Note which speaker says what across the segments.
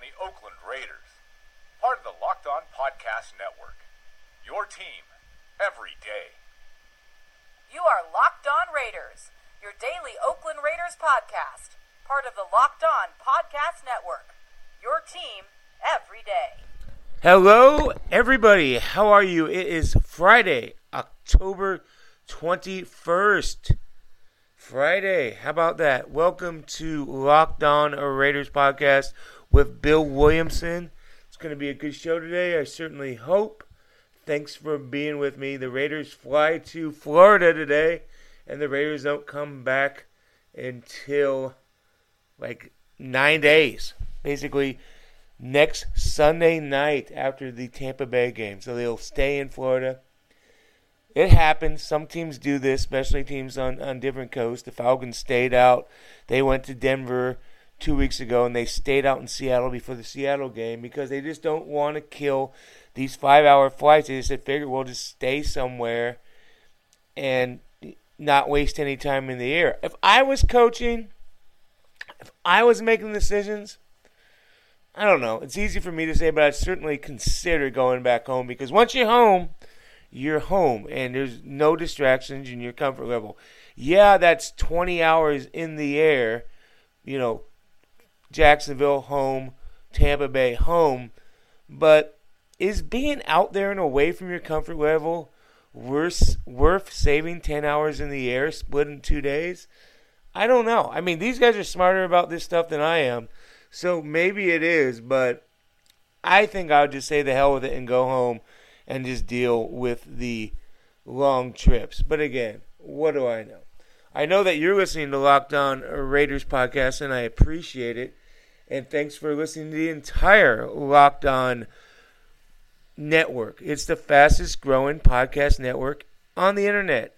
Speaker 1: on the Oakland Raiders. Part of the Locked On Podcast Network. Your team every day.
Speaker 2: You are Locked On Raiders, your daily Oakland Raiders podcast. Part of the Locked On Podcast Network. Your team every day.
Speaker 3: Hello, everybody. How are you? It is Friday, October 21st. Friday. How about that? Welcome to Locked On Raiders podcast with Bill Williamson. It's going to be a good show today. I certainly hope. Thanks for being with me. The Raiders fly to Florida today, and the Raiders don't come back until like nine days. Basically, next Sunday night after the Tampa Bay game. So they'll stay in Florida. It happens. Some teams do this, especially teams on, on different coasts. The Falcons stayed out. They went to Denver two weeks ago, and they stayed out in Seattle before the Seattle game because they just don't want to kill these five hour flights. They just said, figure we'll just stay somewhere and not waste any time in the air. If I was coaching, if I was making decisions, I don't know. It's easy for me to say, but I'd certainly consider going back home because once you're home, you're home and there's no distractions in your comfort level. Yeah, that's 20 hours in the air, you know, Jacksonville home, Tampa Bay home, but is being out there and away from your comfort level worth worth saving 10 hours in the air split in 2 days? I don't know. I mean, these guys are smarter about this stuff than I am. So maybe it is, but I think I would just say the hell with it and go home and just deal with the long trips. But again, what do I know? I know that you're listening to Locked On Raiders podcast, and I appreciate it. And thanks for listening to the entire Locked On network. It's the fastest growing podcast network on the internet.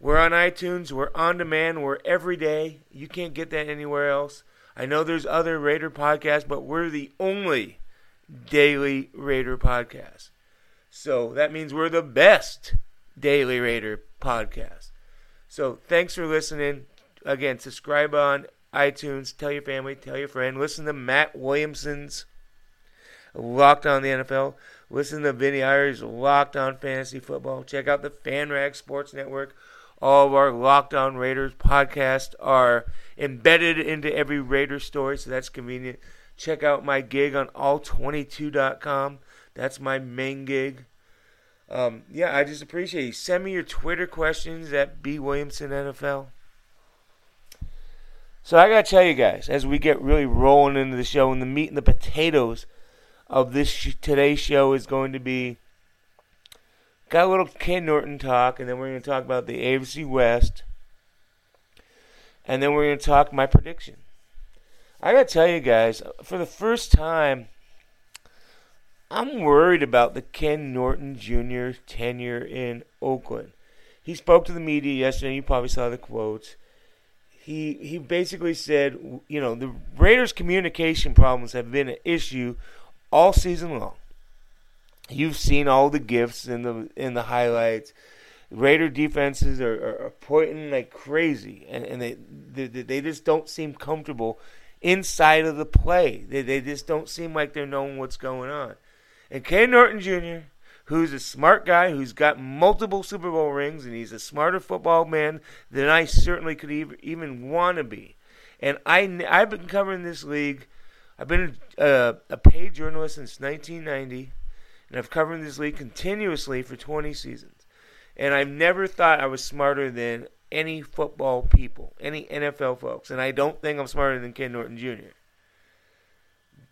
Speaker 3: We're on iTunes, we're on demand, we're every day. You can't get that anywhere else. I know there's other Raider podcasts, but we're the only daily Raider podcast. So that means we're the best Daily Raider podcast. So thanks for listening. Again, subscribe on iTunes. Tell your family, tell your friend. Listen to Matt Williamson's Locked on the NFL. Listen to Vinny Iyer's Locked on Fantasy Football. Check out the FanRag Sports Network. All of our Locked on Raiders podcasts are embedded into every Raider story, so that's convenient. Check out my gig on all22.com. That's my main gig. Um, yeah, I just appreciate you. Send me your Twitter questions at B Williamson NFL. So I gotta tell you guys, as we get really rolling into the show, and the meat and the potatoes of this sh- today's show is going to be got a little Ken Norton talk, and then we're to talk about the AFC West, and then we're to talk my prediction. I gotta tell you guys, for the first time, I'm worried about the Ken Norton Jr. tenure in Oakland. He spoke to the media yesterday. You probably saw the quotes. He he basically said, you know, the Raiders' communication problems have been an issue all season long. You've seen all the gifts in the in the highlights. Raider defenses are, are, are pointing like crazy, and, and they, they they just don't seem comfortable inside of the play. They they just don't seem like they're knowing what's going on. And Ken Norton Jr., who's a smart guy, who's got multiple Super Bowl rings, and he's a smarter football man than I certainly could even, want to be. And I, I've been covering this league. I've been a, a paid journalist since 1990, and I've covered this league continuously for 20 seasons. And I've never thought I was smarter than any football people, any NFL folks. And I don't think I'm smarter than Ken Norton Jr.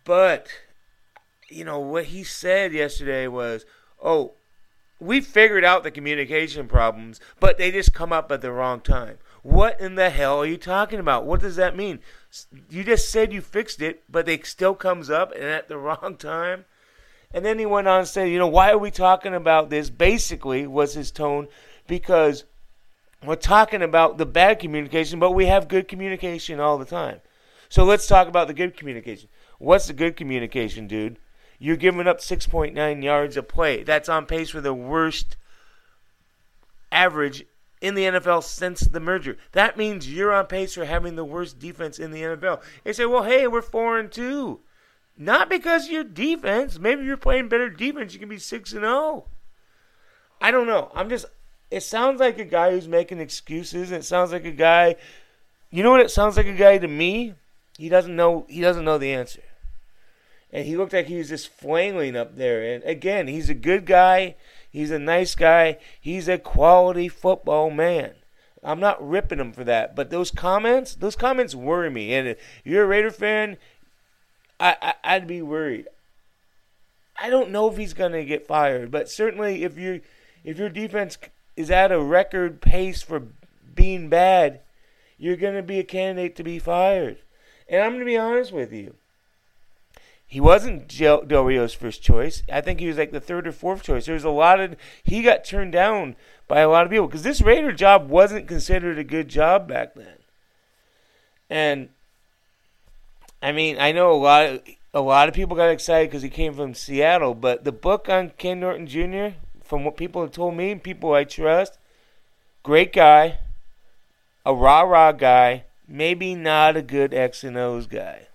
Speaker 3: But you know, what he said yesterday was, oh, we figured out the communication problems, but they just come up at the wrong time. What in the hell are you talking about? What does that mean? You just said you fixed it, but it still comes up and at the wrong time. And then he went on and said, you know, why are we talking about this? Basically, was his tone because we're talking about the bad communication, but we have good communication all the time. So let's talk about the good communication. What's the good communication, dude? You're giving up 6.9 yards a play. That's on pace for the worst average in the NFL since the merger. That means you're on pace for having the worst defense in the NFL. They say, well, hey, we're 4 and 2. Not because your defense. Maybe you're playing better defense. You can be 6 and 0. I don't know. I'm just. It sounds like a guy who's making excuses. It sounds like a guy. You know what it sounds like a guy to me? He doesn't know. He doesn't know the answer. And he looked like he was just flailing up there. And again, he's a good guy. He's a nice guy. He's a quality football man. I'm not ripping him for that, but those comments, those comments worry me. And if you're a Raider fan, I, I would be worried. I don't know if he's going to get fired, but certainly if you if your defense is at a record pace for being bad, you're going to be a candidate to be fired. And I'm going to be honest with you. He wasn't Del Rio's first choice. I think he was like the third or fourth choice. There was a lot of he got turned down by a lot of people because this Raider job wasn't considered a good job back then. And I mean, I know a lot of a lot of people got excited because he came from Seattle, but the book on Ken Norton Jr. from what people have told me, people I trust, great guy, a rah rah guy, maybe not a good X and O's guy.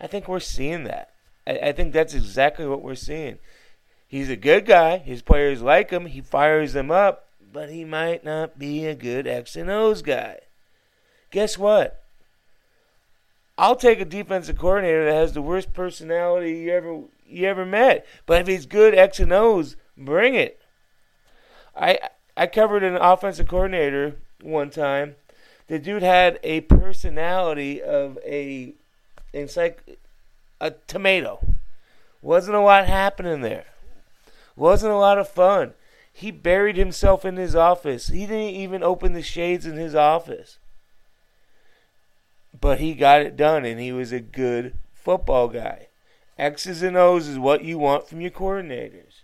Speaker 3: I think we're seeing that. I, I think that's exactly what we're seeing. He's a good guy. His players like him. He fires them up, but he might not be a good X and O's guy. Guess what? I'll take a defensive coordinator that has the worst personality you ever you ever met. But if he's good X and O's, bring it. I I covered an offensive coordinator one time. The dude had a personality of a it's like a tomato. Wasn't a lot happening there. Wasn't a lot of fun. He buried himself in his office. He didn't even open the shades in his office. But he got it done, and he was a good football guy. X's and O's is what you want from your coordinators.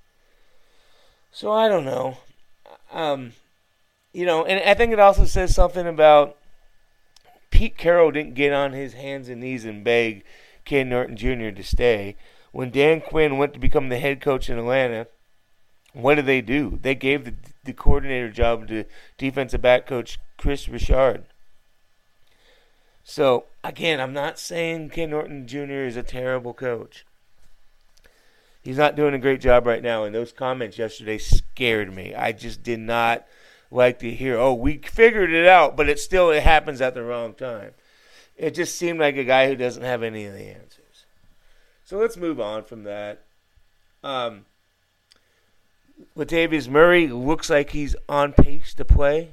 Speaker 3: So I don't know. Um, you know, and I think it also says something about Pete Carroll didn't get on his hands and knees and beg Ken Norton Jr. to stay. When Dan Quinn went to become the head coach in Atlanta, what did they do? They gave the, the coordinator job to defensive back coach Kris Richard. So, again, I'm not saying Ken Norton Jr. is a terrible coach. He's not doing a great job right now, and those comments yesterday scared me. I just did not – like to hear, oh, we figured it out, but it still it happens at the wrong time. It just seemed like a guy who doesn't have any of the answers. So let's move on from that. Um, Latavius Murray looks like he's on pace to play.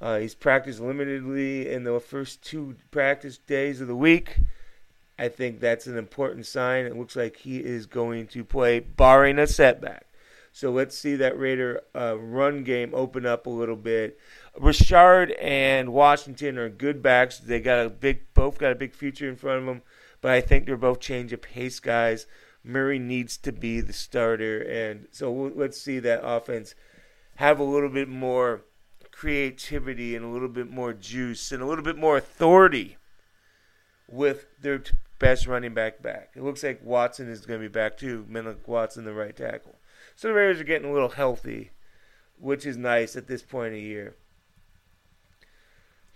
Speaker 3: Uh, he's practiced limitedly in the first two practice days of the week. I think that's an important sign. It looks like he is going to play, barring a setback. So let's see that Raider uh, run game open up a little bit. Richard and Washington are good backs. They got a big, both got a big future in front of them. But I think they're both change of pace guys. Murray needs to be the starter, and so we'll, let's see that offense have a little bit more creativity and a little bit more juice and a little bit more authority with their best running back back. It looks like Watson is going to be back too. Menelik Watson, the right tackle. So the Raiders are getting a little healthy, which is nice at this point of year.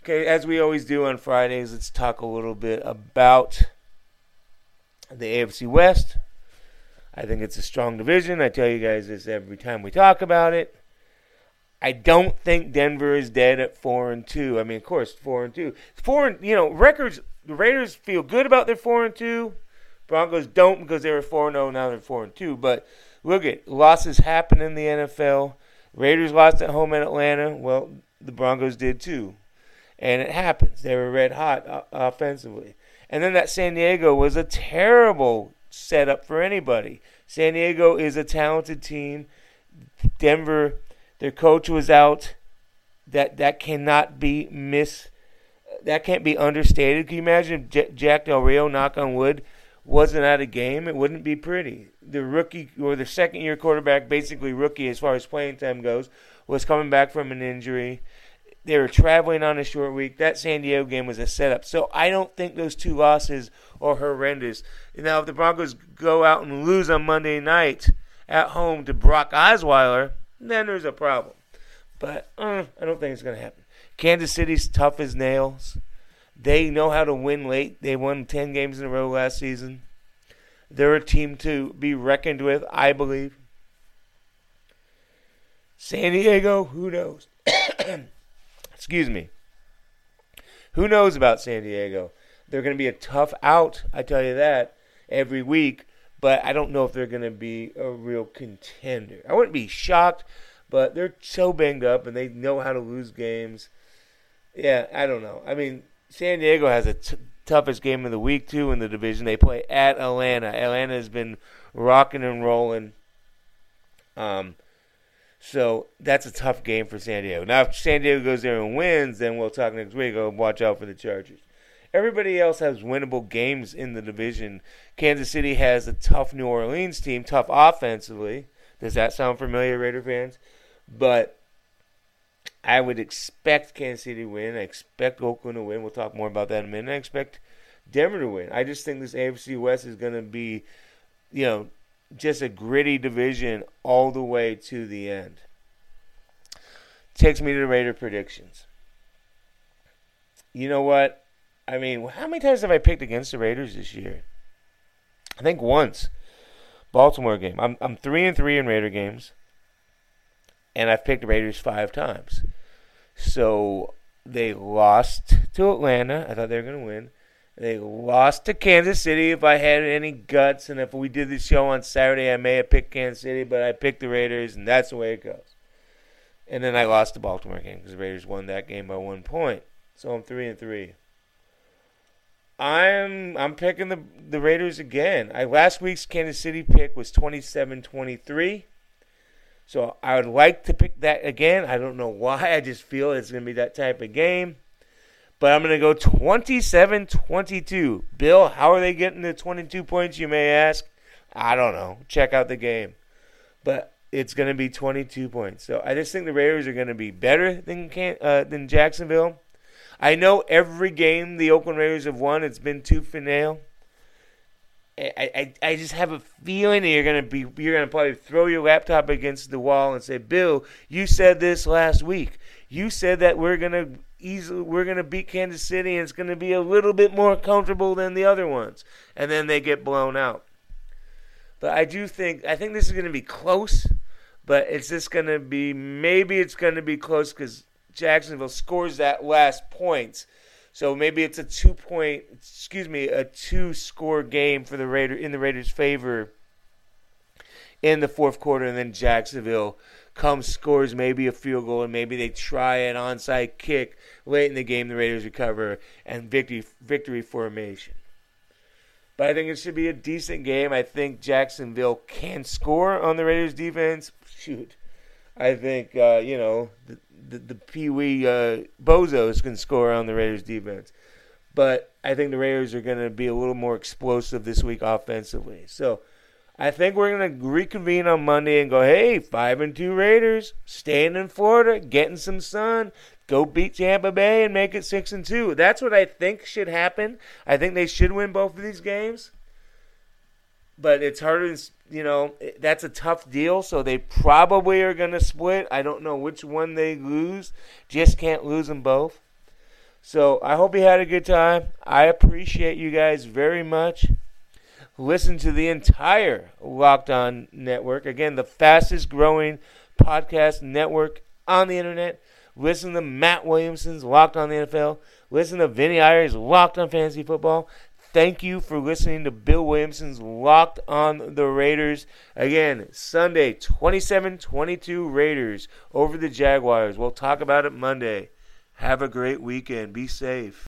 Speaker 3: Okay, as we always do on Fridays, let's talk a little bit about the AFC West. I think it's a strong division. I tell you guys this every time we talk about it. I don't think Denver is dead at four and two. I mean, of course, four and two. Four and you know records. The Raiders feel good about their four and two. Broncos don't because they were four and zero. Oh, now they're four and two. But look at losses happen in the NFL. Raiders lost at home in Atlanta. Well, the Broncos did too, and it happens. They were red hot uh, offensively, and then that San Diego was a terrible setup for anybody. San Diego is a talented team. Denver, their coach was out. That that cannot be miss. That can't be understated. Can you imagine Jack Del Rio, knock on wood, wasn't at a game? It wouldn't be pretty. The rookie or the second year quarterback, basically rookie as far as playing time goes, was coming back from an injury. They were traveling on a short week. That San Diego game was a setup. So I don't think those two losses are horrendous. Now, if the Broncos go out and lose on Monday night at home to Brock Osweiler, then there's a problem. But uh, I don't think it's going to happen. Kansas City's tough as nails. They know how to win late. They won 10 games in a row last season. They're a team to be reckoned with, I believe. San Diego, who knows? Excuse me. Who knows about San Diego? They're going to be a tough out, I tell you that, every week, but I don't know if they're going to be a real contender. I wouldn't be shocked, but they're so banged up and they know how to lose games. Yeah, I don't know. I mean, San Diego has a t- toughest game of the week, too, in the division. They play at Atlanta. Atlanta has been rocking and rolling. Um, so that's a tough game for San Diego. Now, if San Diego goes there and wins, then we'll talk next week. Oh, watch out for the Chargers. Everybody else has winnable games in the division. Kansas City has a tough New Orleans team, tough offensively. Does that sound familiar, Raider fans? But I would expect Kansas City to win. I expect Oakland to win. We'll talk more about that in a minute. I expect Denver to win. I just think this AFC West is going to be, you know, just a gritty division all the way to the end. Takes me to the Raider predictions. You know what? I mean, how many times have I picked against the Raiders this year? I think once. Baltimore game. I'm I'm three and three in Raider games, and I've picked the Raiders five times. So they lost to Atlanta. I thought they were going to win. They lost to Kansas City. If I had any guts, and if we did the show on Saturday, I may have picked Kansas City, but I picked the Raiders, and that's the way it goes. And then I lost the Baltimore game because the Raiders won that game by one point. So I'm three and three. I'm I'm picking the the Raiders again. I last week's Kansas City pick was 27-23. So I would like to pick that again. I don't know why. I just feel it's going to be that type of game. But I'm going to go 27 22. Bill, how are they getting the 22 points, you may ask? I don't know. Check out the game. But it's going to be 22 points. So I just think the Raiders are going to be better than uh, than Jacksonville. I know every game the Oakland Raiders have won, it's been and nail. I, I, I just have a feeling that you're gonna be you're gonna probably throw your laptop against the wall and say, Bill, you said this last week. You said that we're gonna easily we're gonna beat Kansas City and it's gonna be a little bit more comfortable than the other ones, and then they get blown out. But I do think I think this is gonna be close, but it's just gonna be maybe it's gonna be close because Jacksonville scores that last points so maybe it's a two point, excuse me, a two score game for the Raider in the Raiders' favor in the fourth quarter, and then Jacksonville comes scores maybe a field goal, and maybe they try an onside kick late in the game. The Raiders recover and victory victory formation. But I think it should be a decent game. I think Jacksonville can score on the Raiders' defense. Shoot, I think uh, you know the, the, the Pee Wee uh, bozos can score on the Raiders defense. But I think the Raiders are going to be a little more explosive this week offensively. So I think we're going to reconvene on Monday and go, hey, five and two Raiders, staying in Florida, getting some sun, go beat Tampa Bay and make it six and two. That's what I think should happen. I think they should win both of these games. But it's harder you know, that's a tough deal, so they probably are going to split. I don't know which one they lose. Just can't lose them both. So I hope you had a good time. I appreciate you guys very much. Listen to the entire Locked On Network. Again, the fastest growing podcast network on the internet. Listen to Matt Williamson's Locked On the NFL. Listen to Vinny Iyer's Locked On Fantasy Football. Thank you for listening to Bill Williamson's Locked on the Raiders. Again, Sunday, 27 22 Raiders over the Jaguars. We'll talk about it Monday. Have a great weekend. Be safe.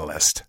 Speaker 4: the list.